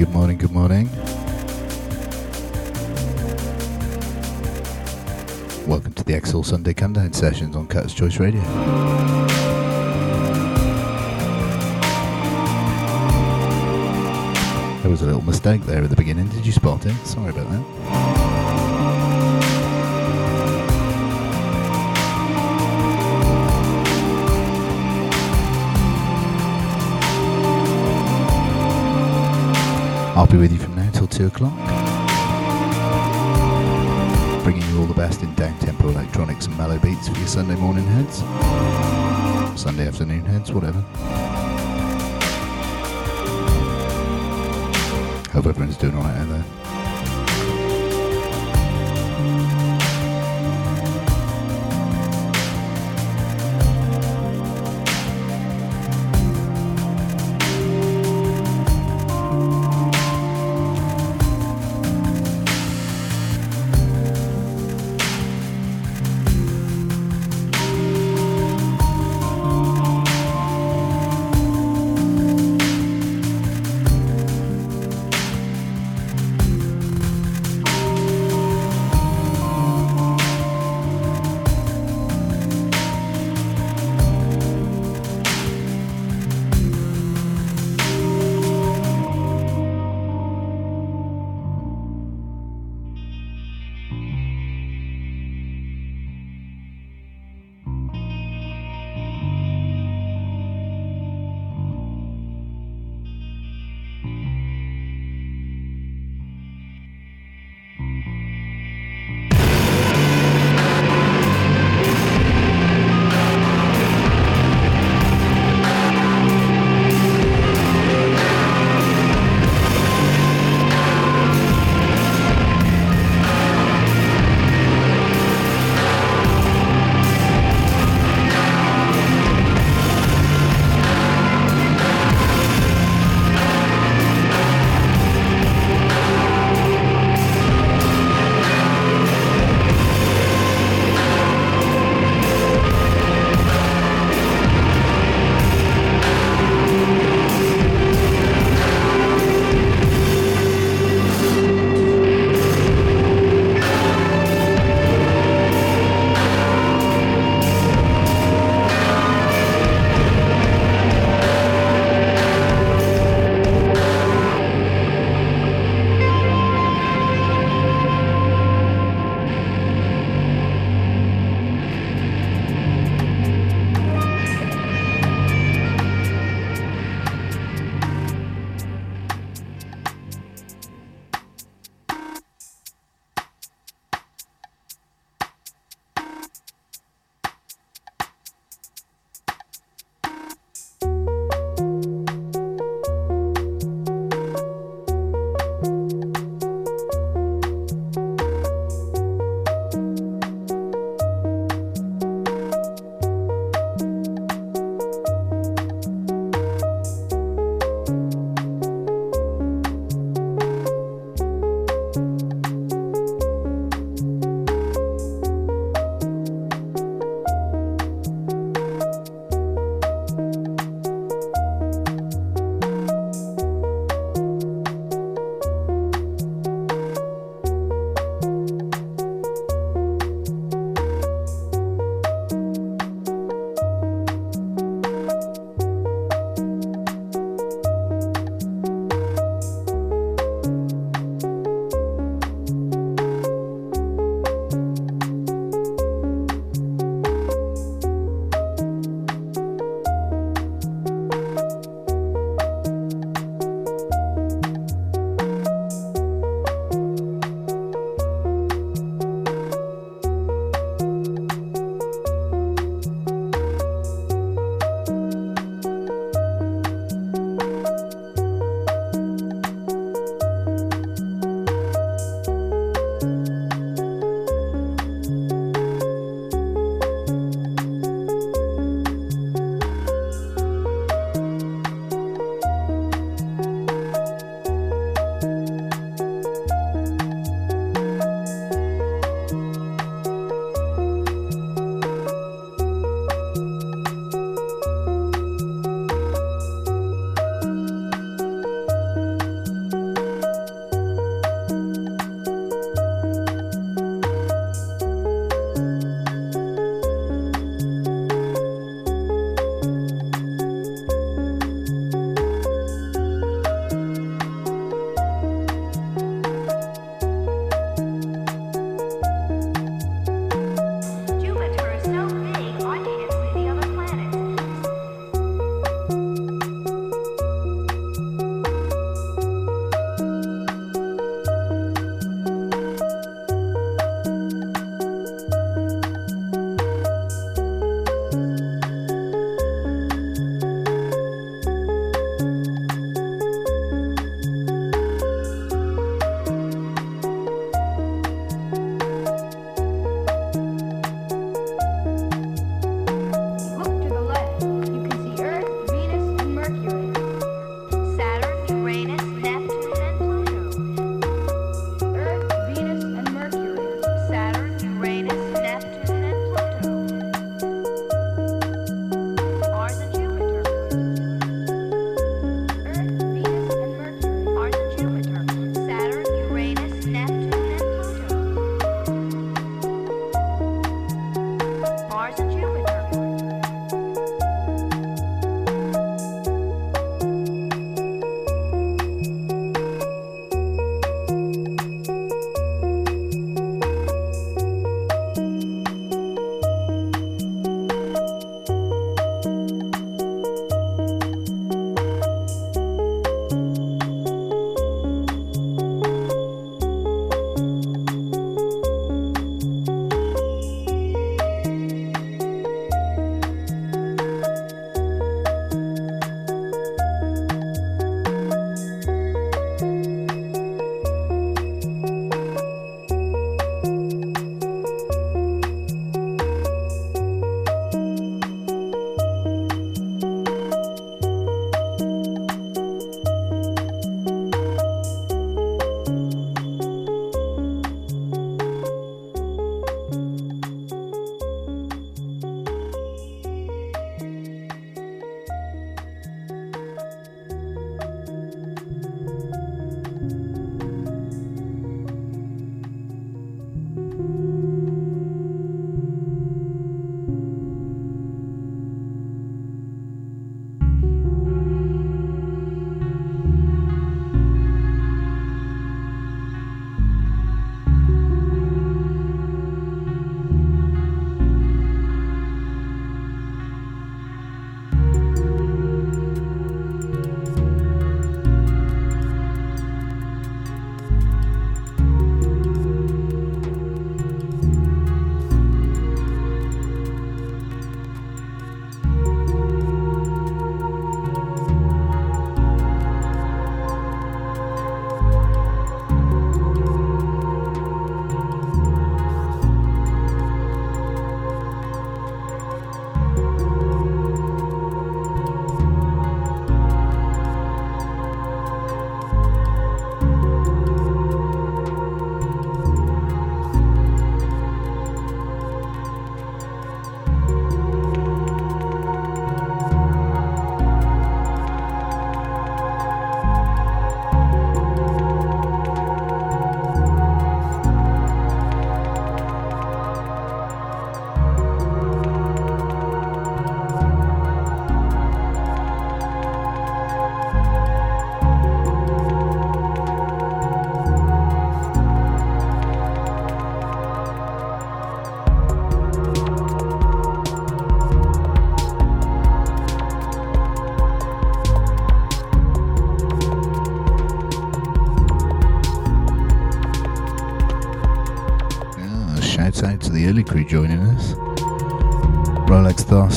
Good morning, good morning. Welcome to the Exsil Sunday Countdown sessions on Cutter's Choice Radio. There was a little mistake there at the beginning. Did you spot it? Sorry about that. I'll be with you from now till 2 o'clock. Bringing you all the best in down tempo electronics and mellow beats for your Sunday morning heads. Sunday afternoon heads, whatever. Hope everyone's doing alright out there.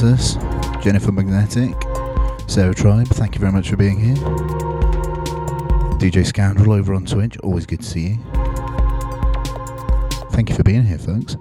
Jennifer Magnetic, Sarah Tribe, thank you very much for being here. DJ Scoundrel over on Twitch, always good to see you. Thank you for being here, folks.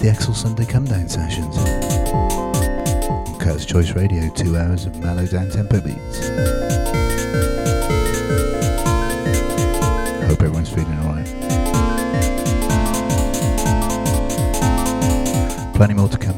The Exsil Sunday Come Down sessions. On Choice Radio, two hours of mellow down tempo beats. Hope everyone's feeling alright. Plenty more to come,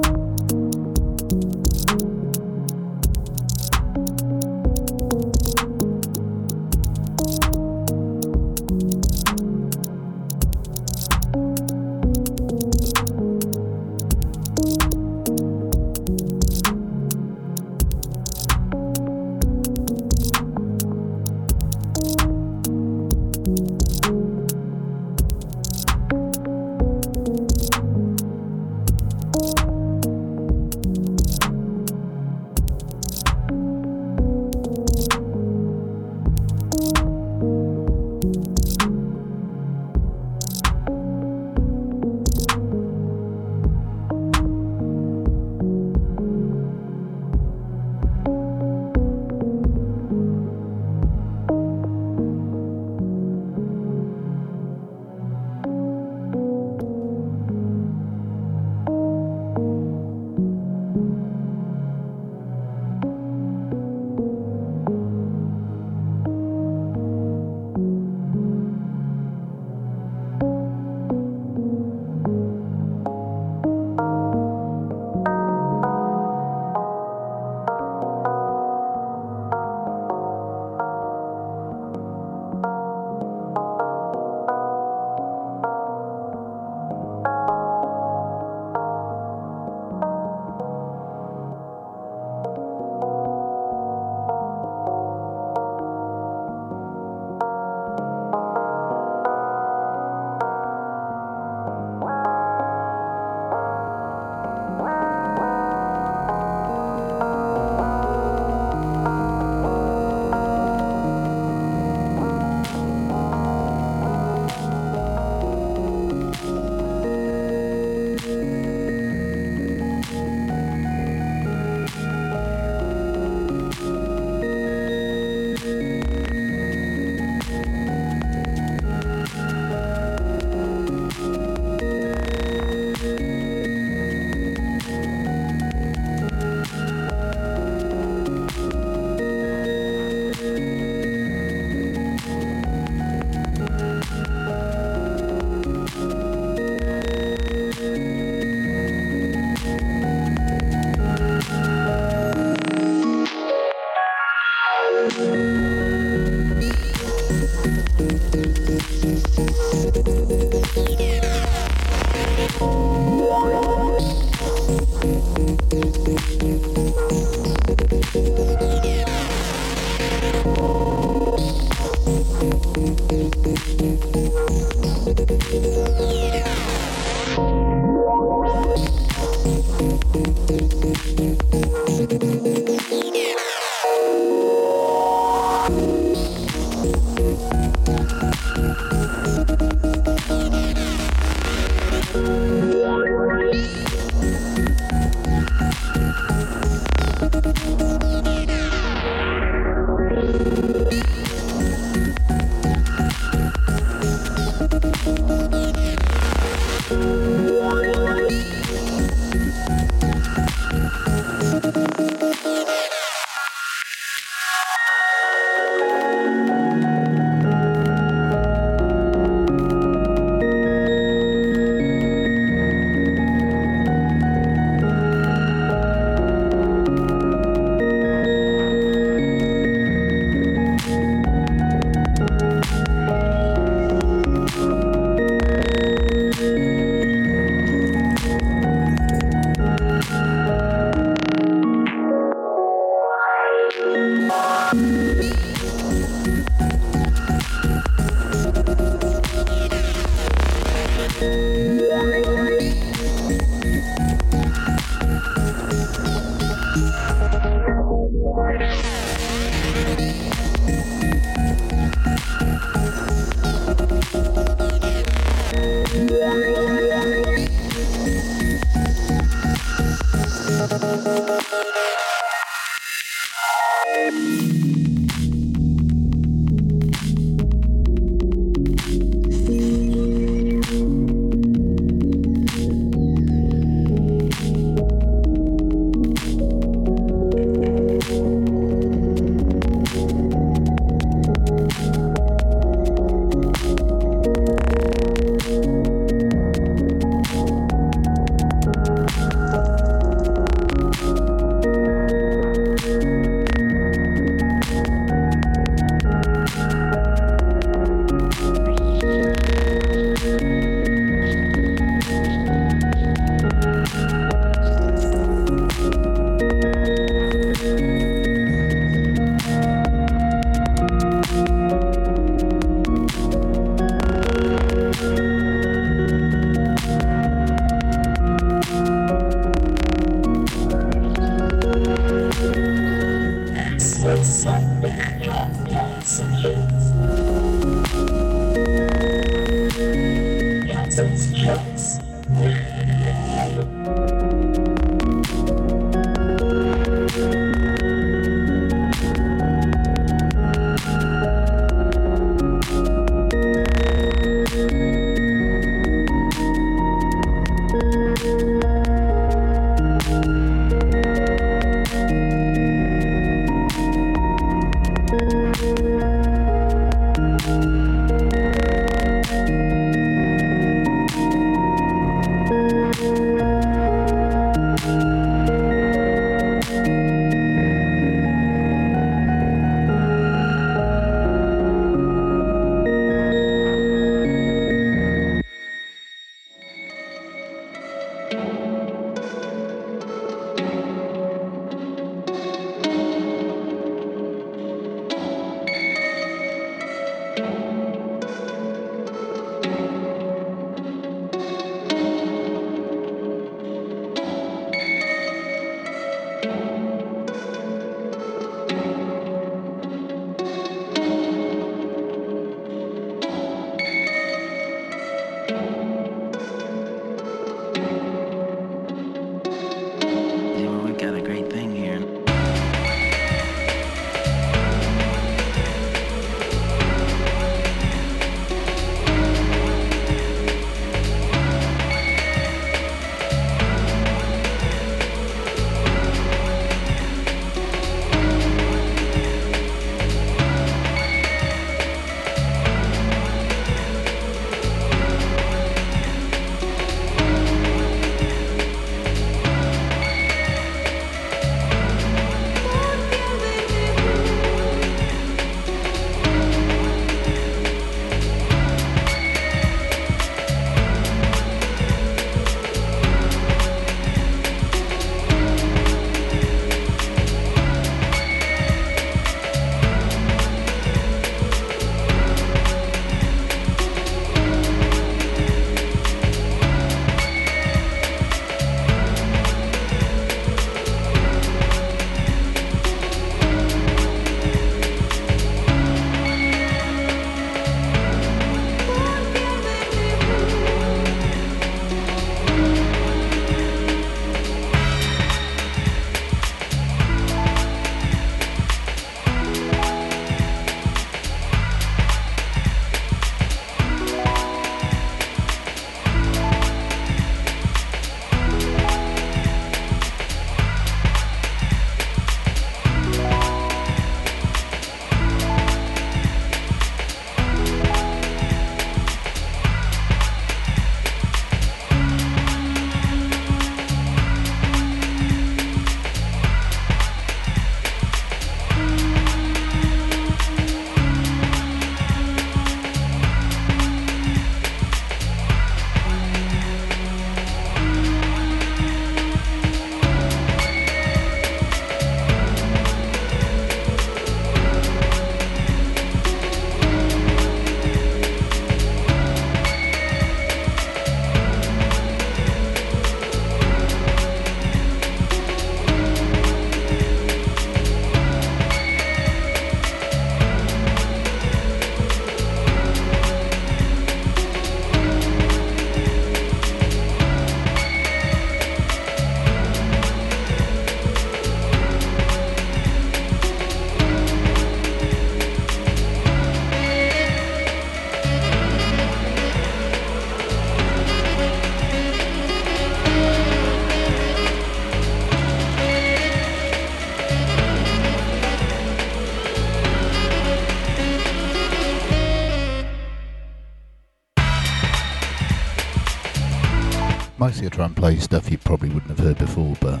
mostly I try and play stuff you probably wouldn't have heard before, but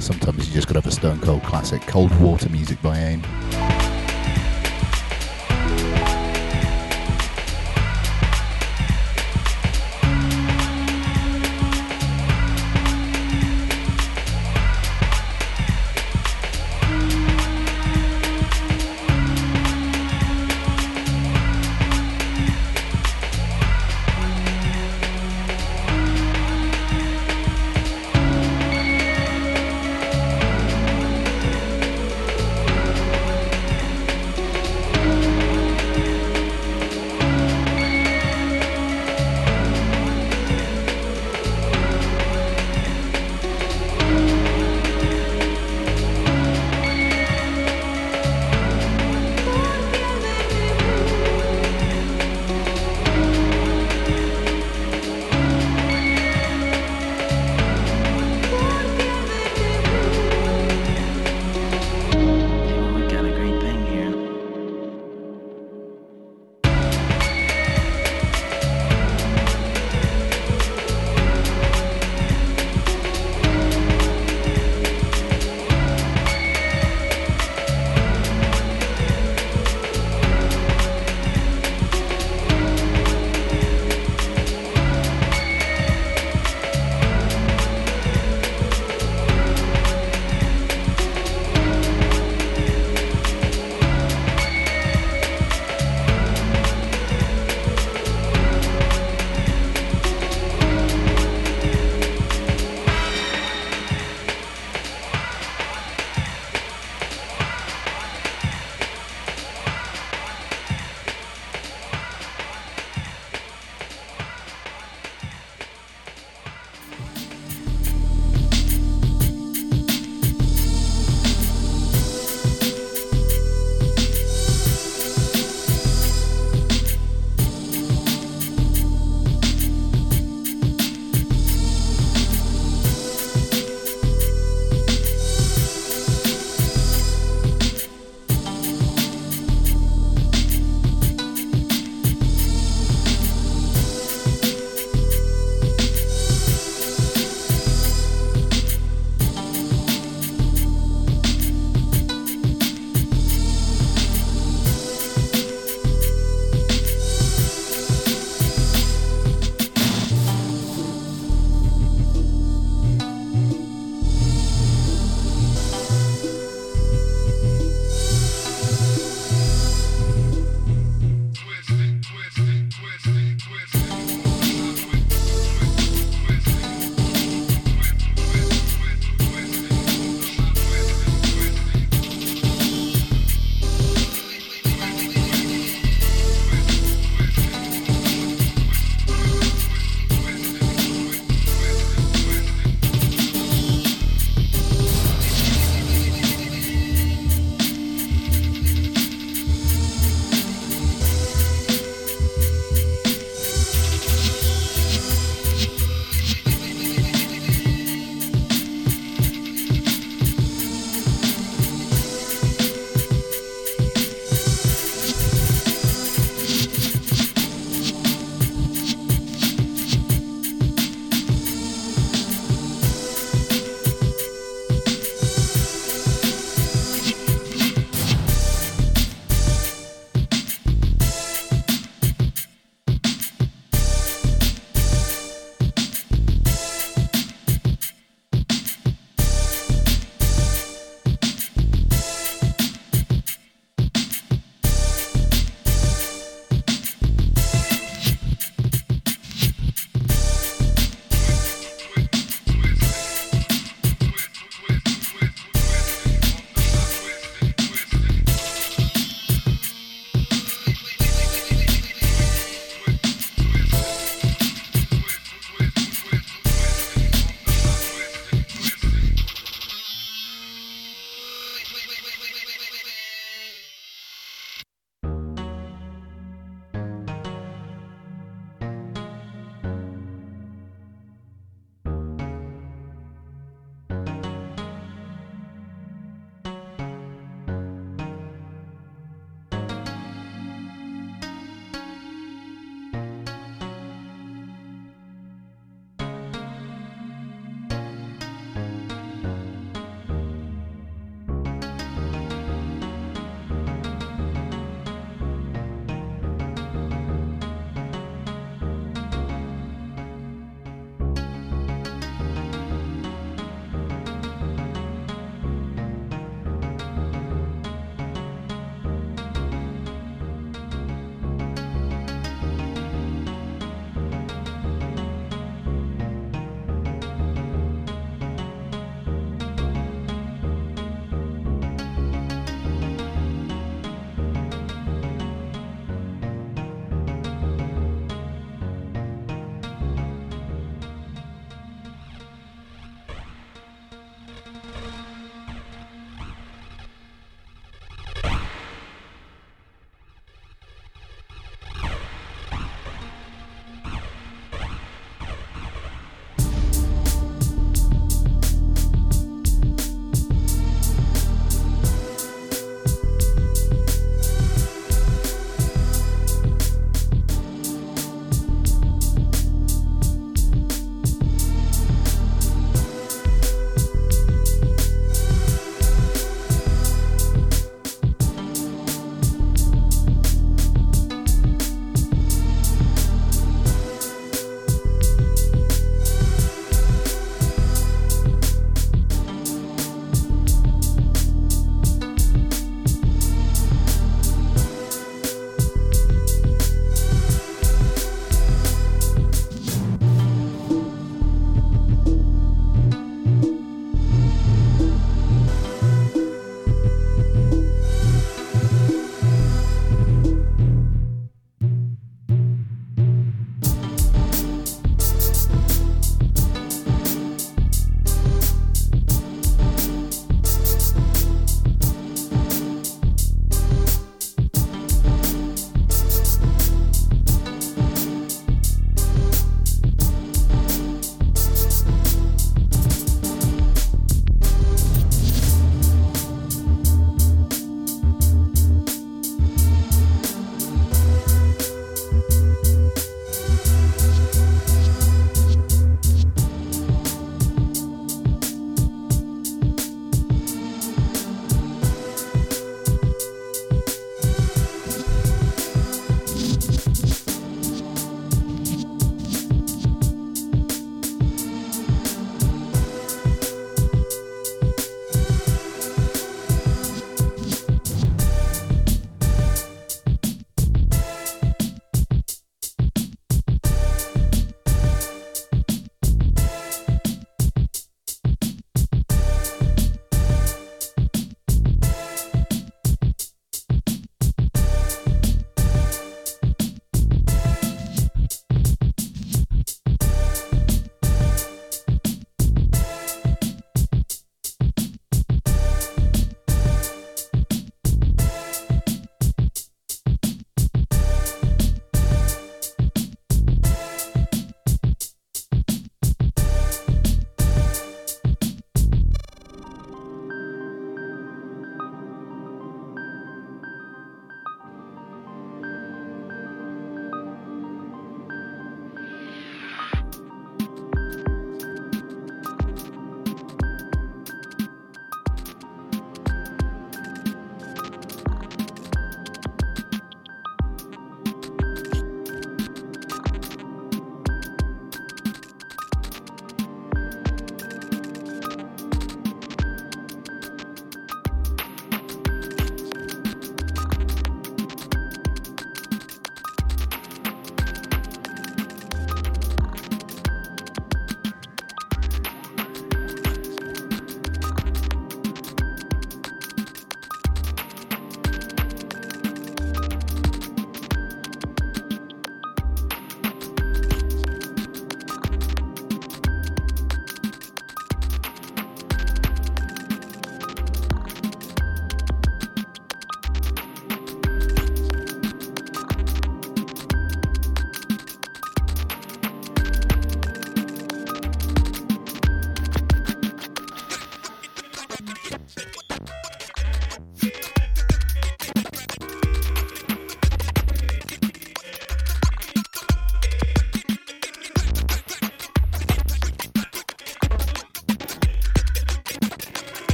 sometimes you just got to have a stone cold classic. Cold Water music by AIM.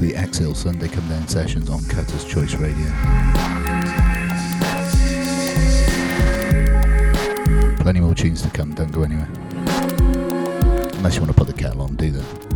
Into the Exsil Sunday Come Down sessions on Cutter's Choice Radio. Plenty more tunes to come, don't go anywhere. Unless you want to put the kettle on, do that.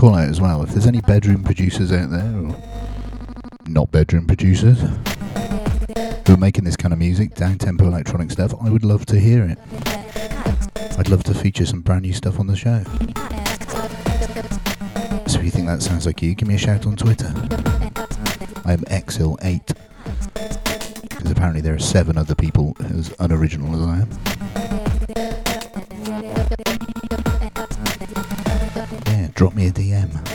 Call out as well. If there's any bedroom producers out there, or not bedroom producers, who are making this kind of music, down tempo electronic stuff, I would love to hear it. I'd love to feature some brand new stuff on the show. So if you think that sounds like you, give me a shout on Twitter. I am Exsil8. Because apparently there are seven other people as unoriginal as I am. Drop me a DM.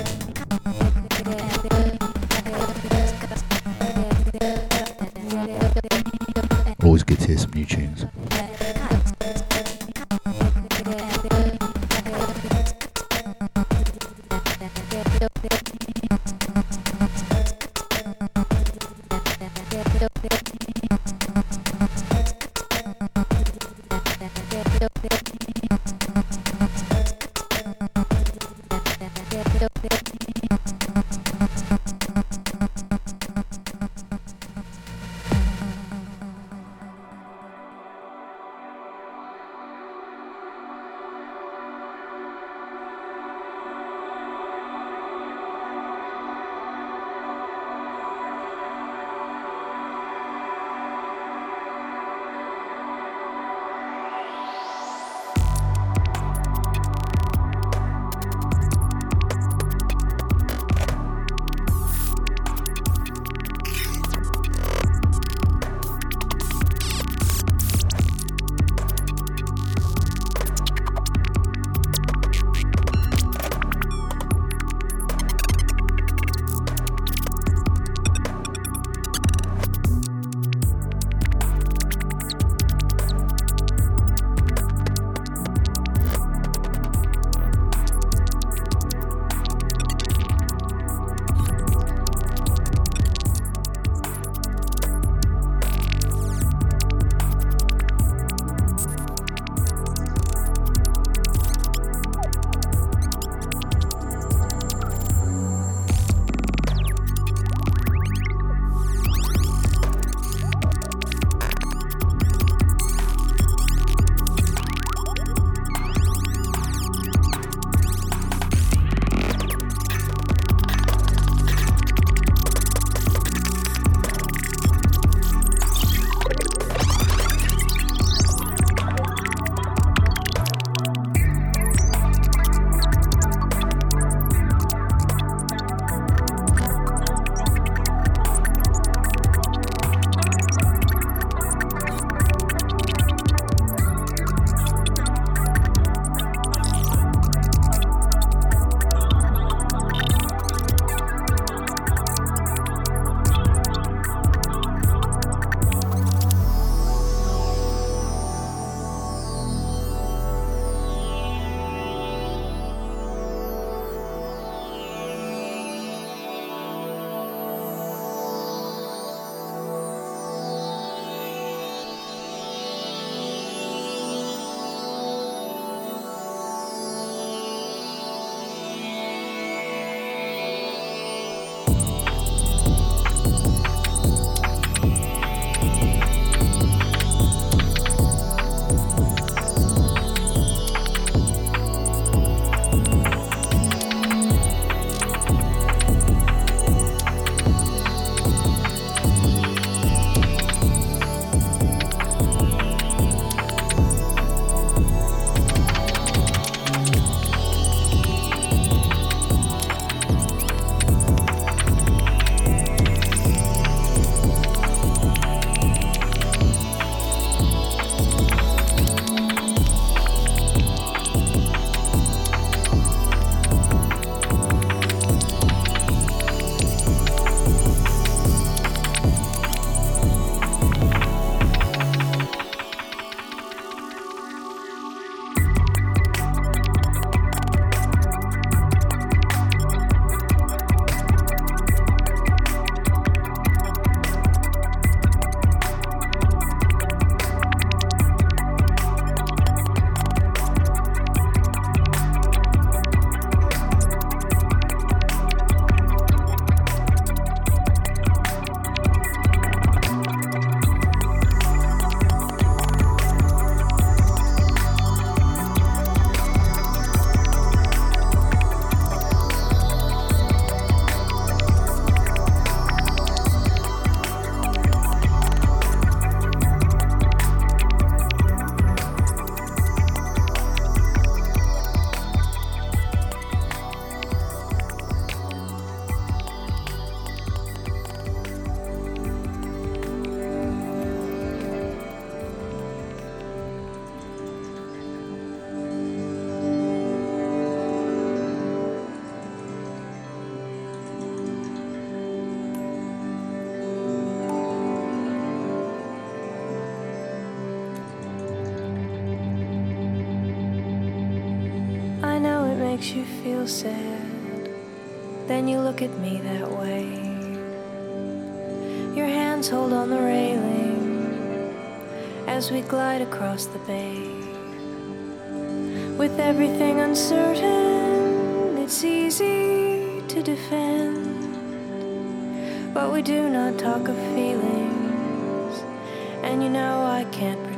across the bay. With everything uncertain, it's easy to defend. But we do not talk of feelings, and you know I can't.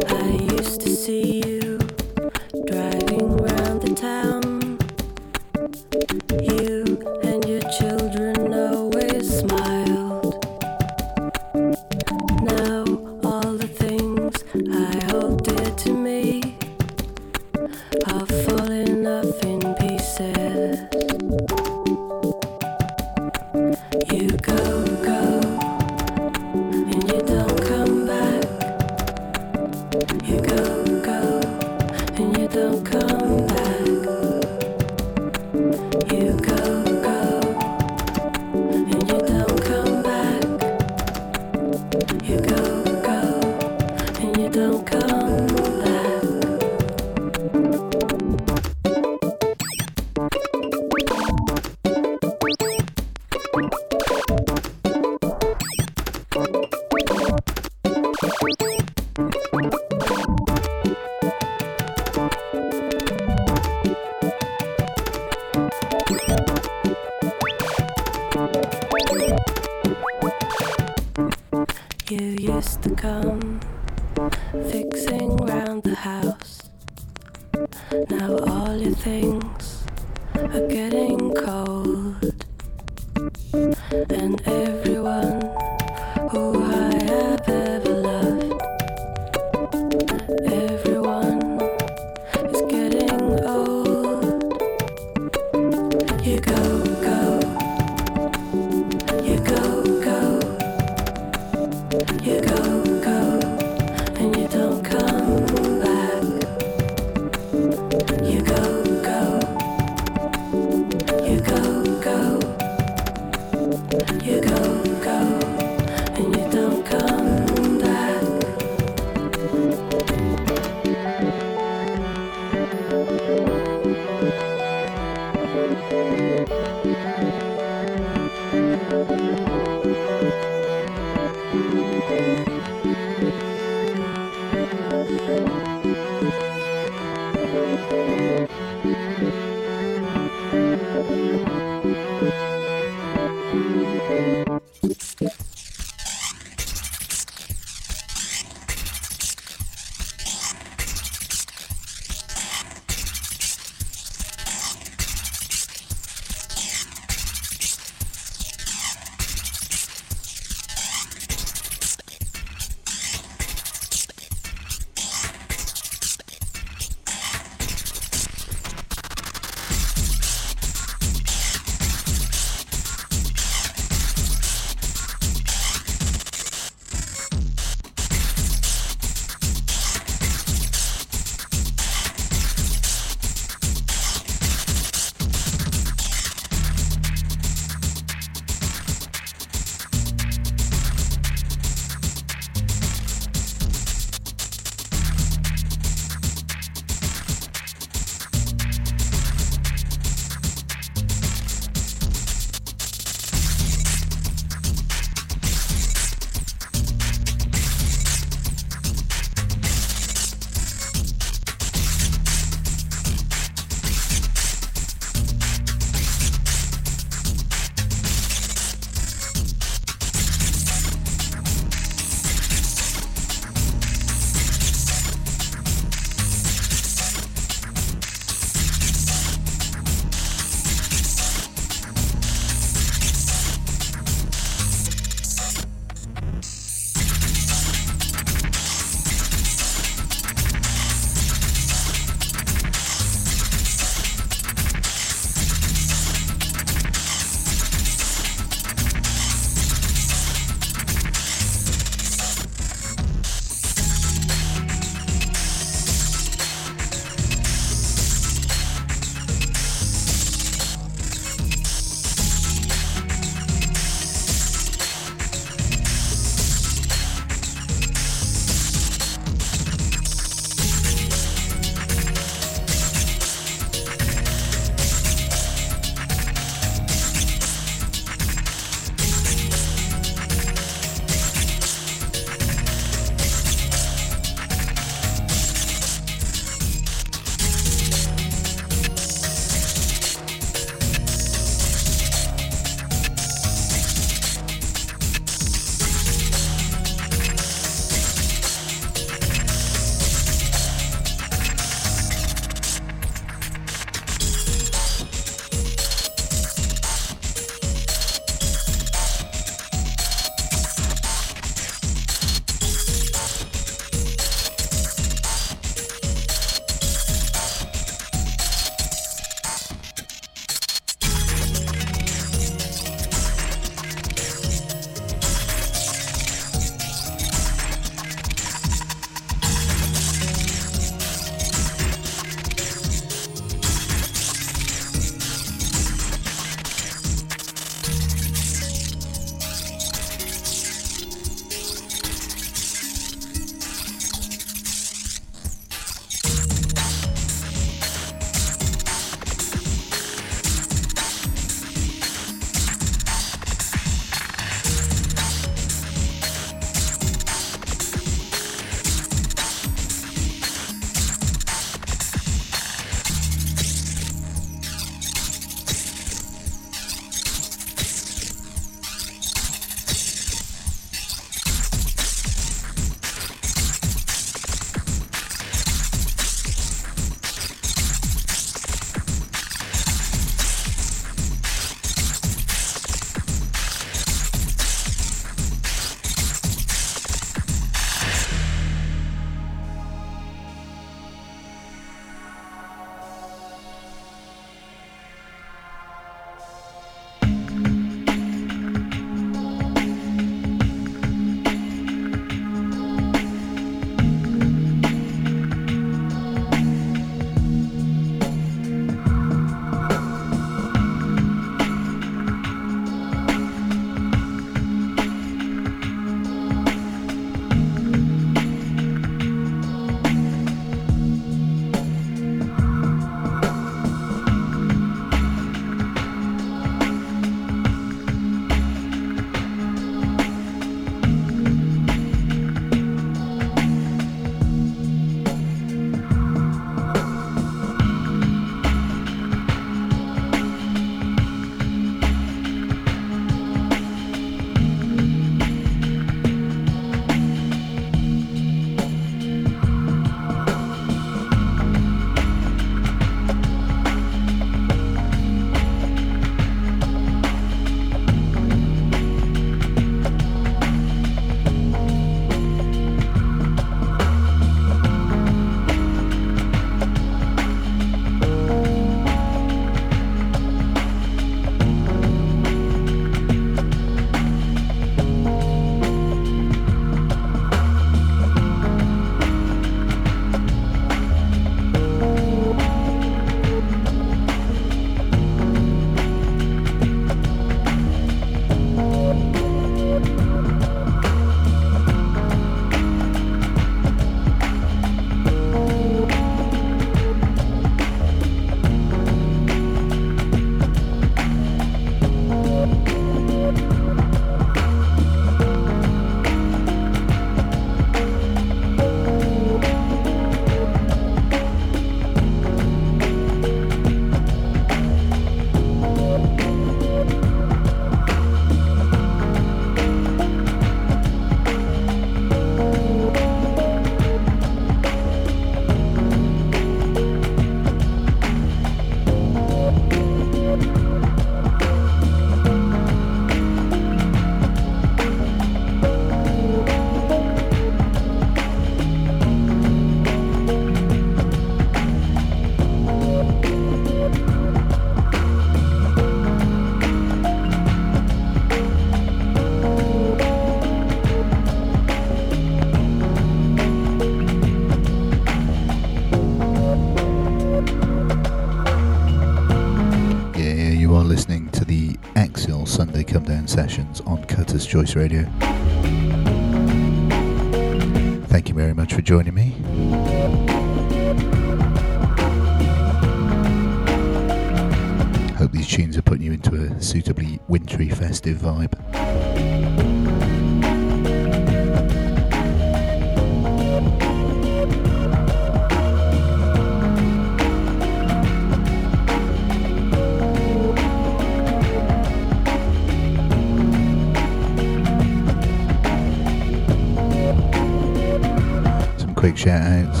Shout outs.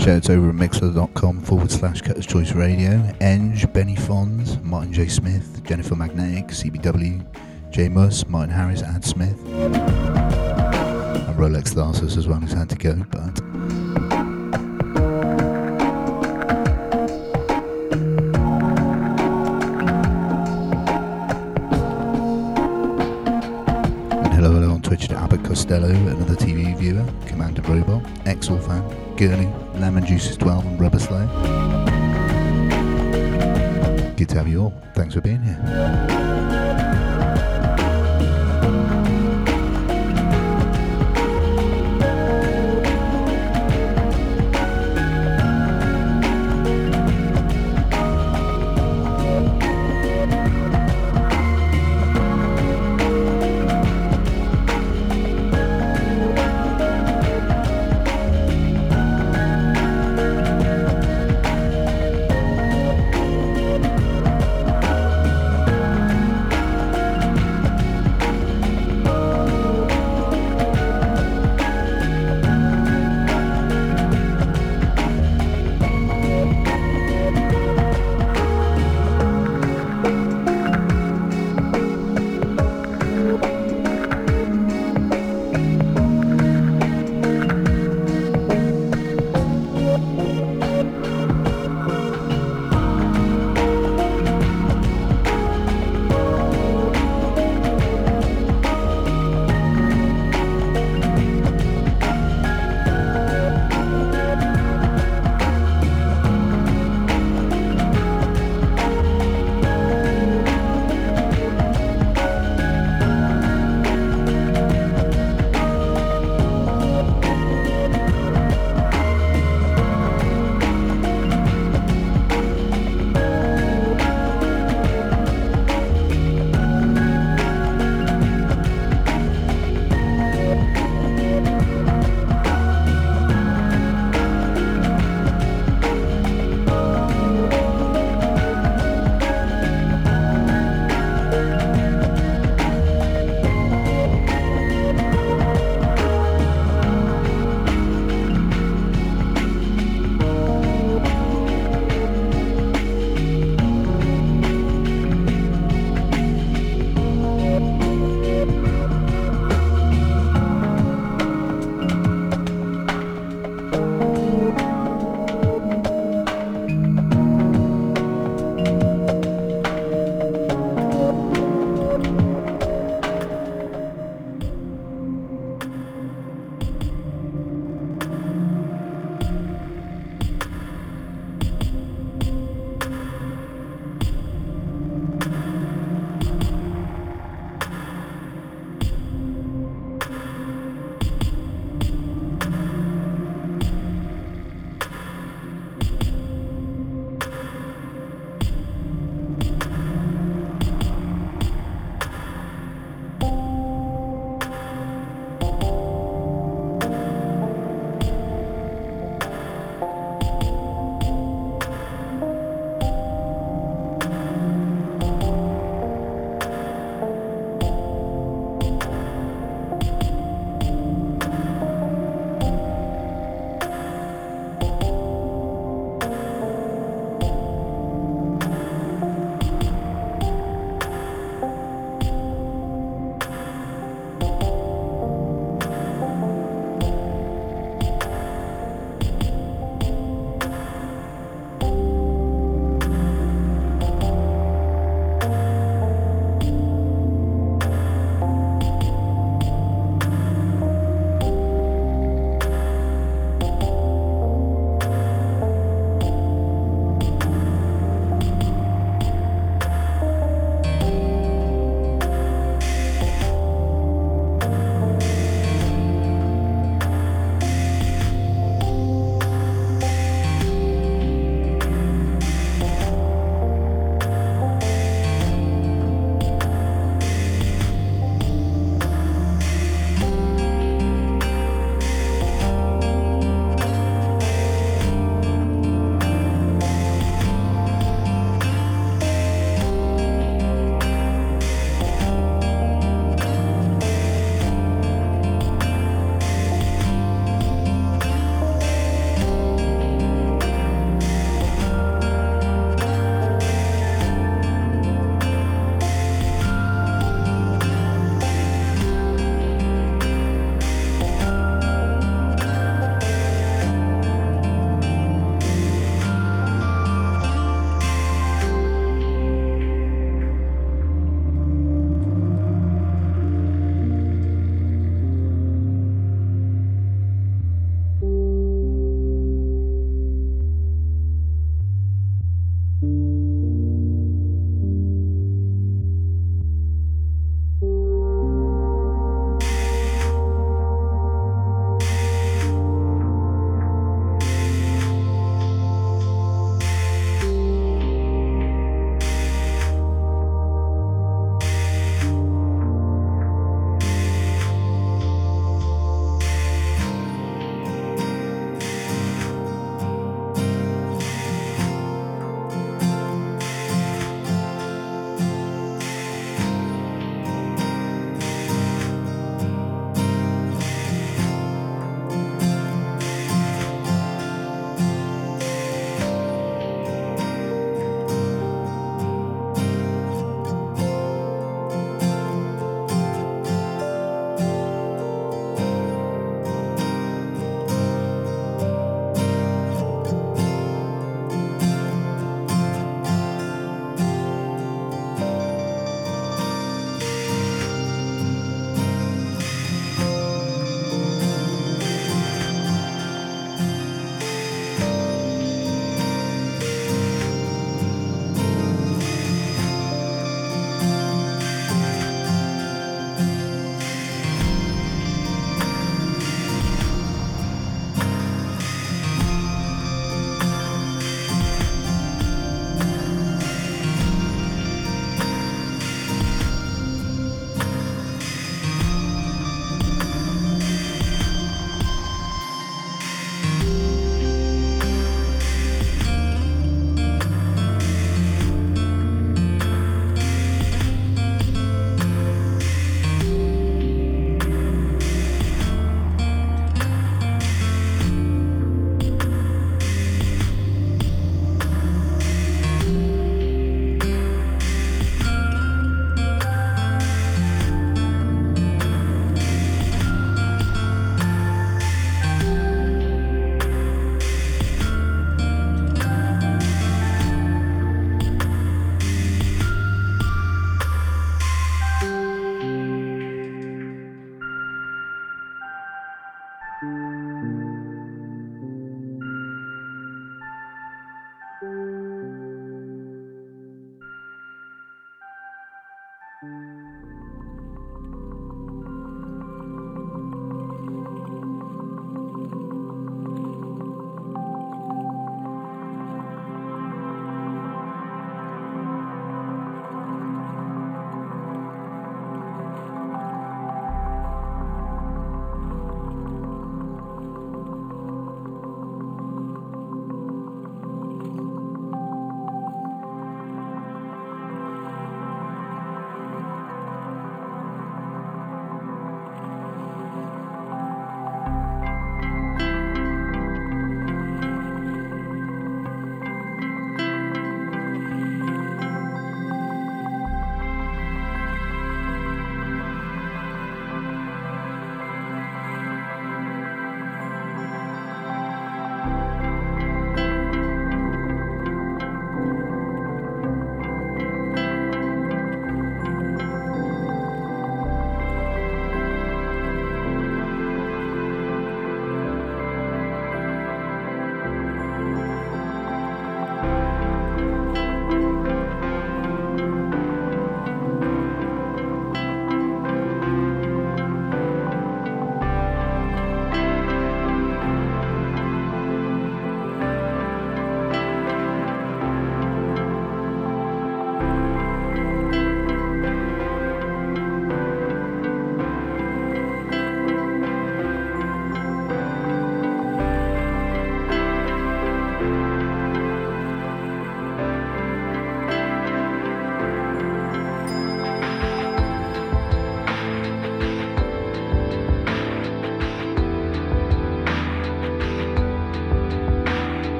Shout outs over at mixlr.com forward slash Cutters Choice Radio. Eng, Benny Fonds, Martin J. Smith, Jennifer Magnetic, CBW, J. Mus, Martin Harris, Ad Smith. And Rolex Tharsis as well, who's had to go, but hello hello on Twitch to Abbott Costello, another Commander Fan, Gurney, Lemon Juices 12 and Rubber Slave. Good to have you all. Thanks for being here.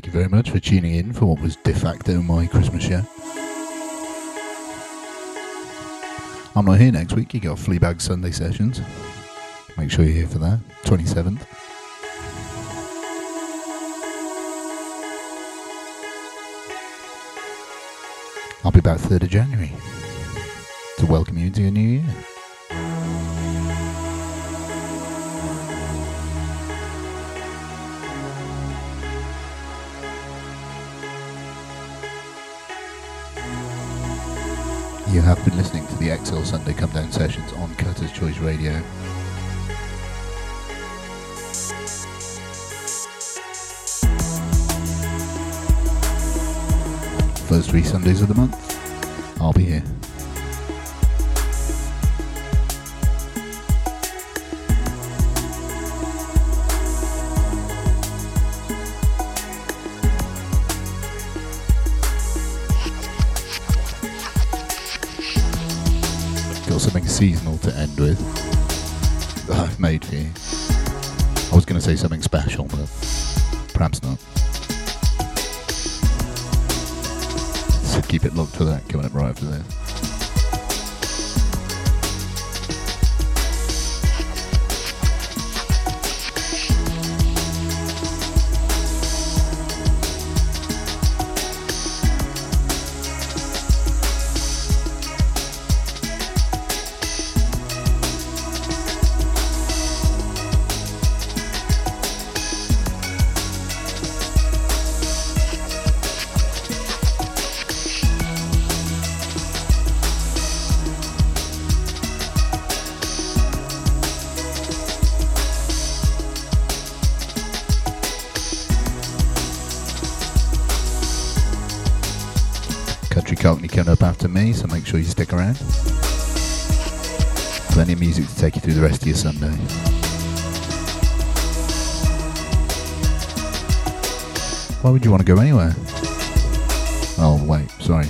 Thank you very much for tuning in for what was de facto my Christmas show. I'm not here next week. You got Fleabag Sunday sessions. Make sure you're here for that. 27th. I'll be back 3rd of January to welcome you into your new year. You have been listening to the Exsil Sunday Come Down sessions on Cutter's Choice Radio. First three Sundays of the month, I'll be here. Seasonal to end with that I've made you. I was going to say something special, but perhaps not. So keep it locked for that coming up right after this. Stick around. Plenty of music to take you through the rest of your Sunday. Why would you want to go anywhere? Oh, wait, sorry.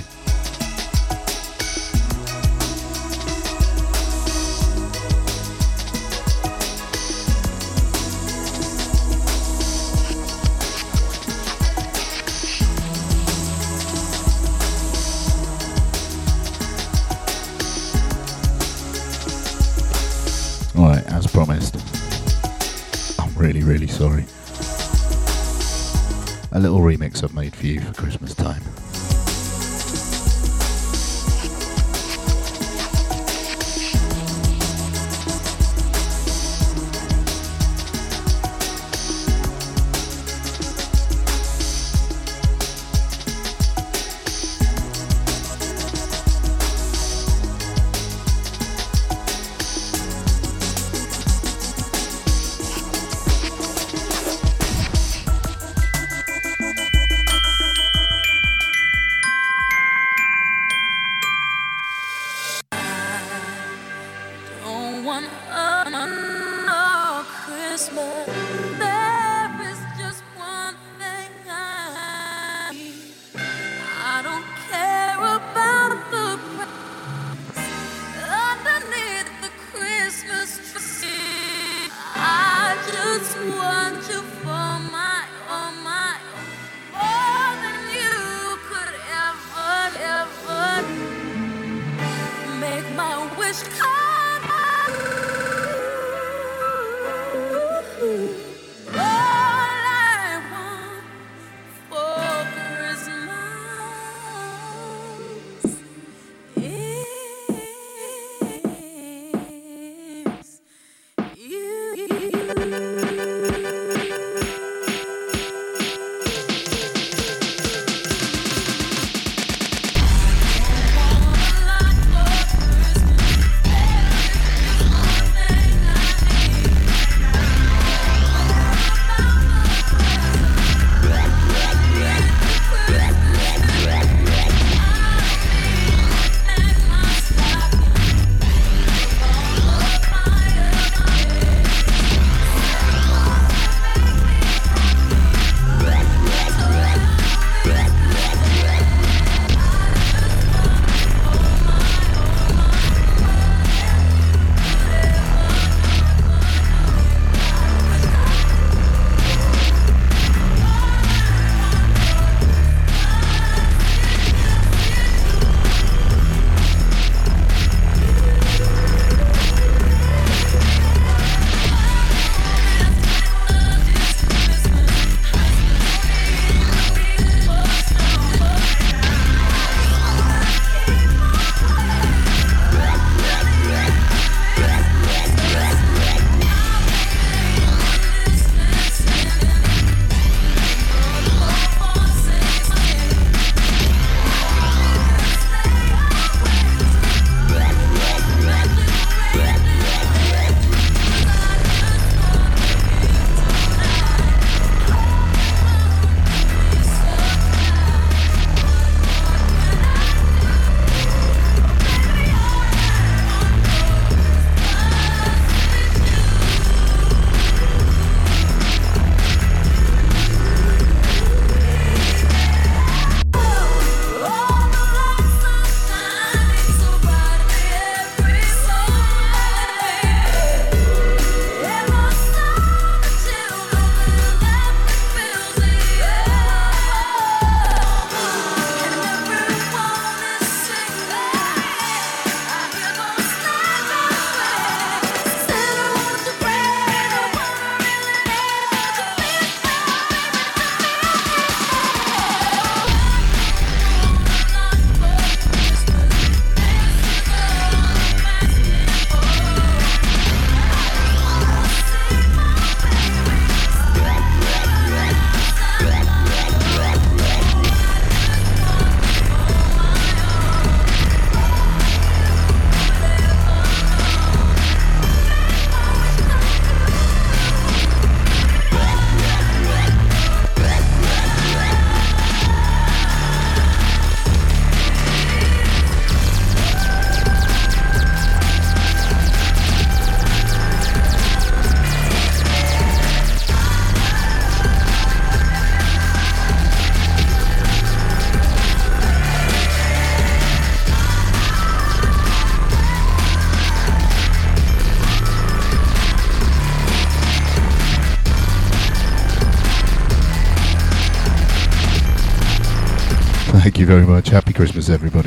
Very much. Happy Christmas, everybody.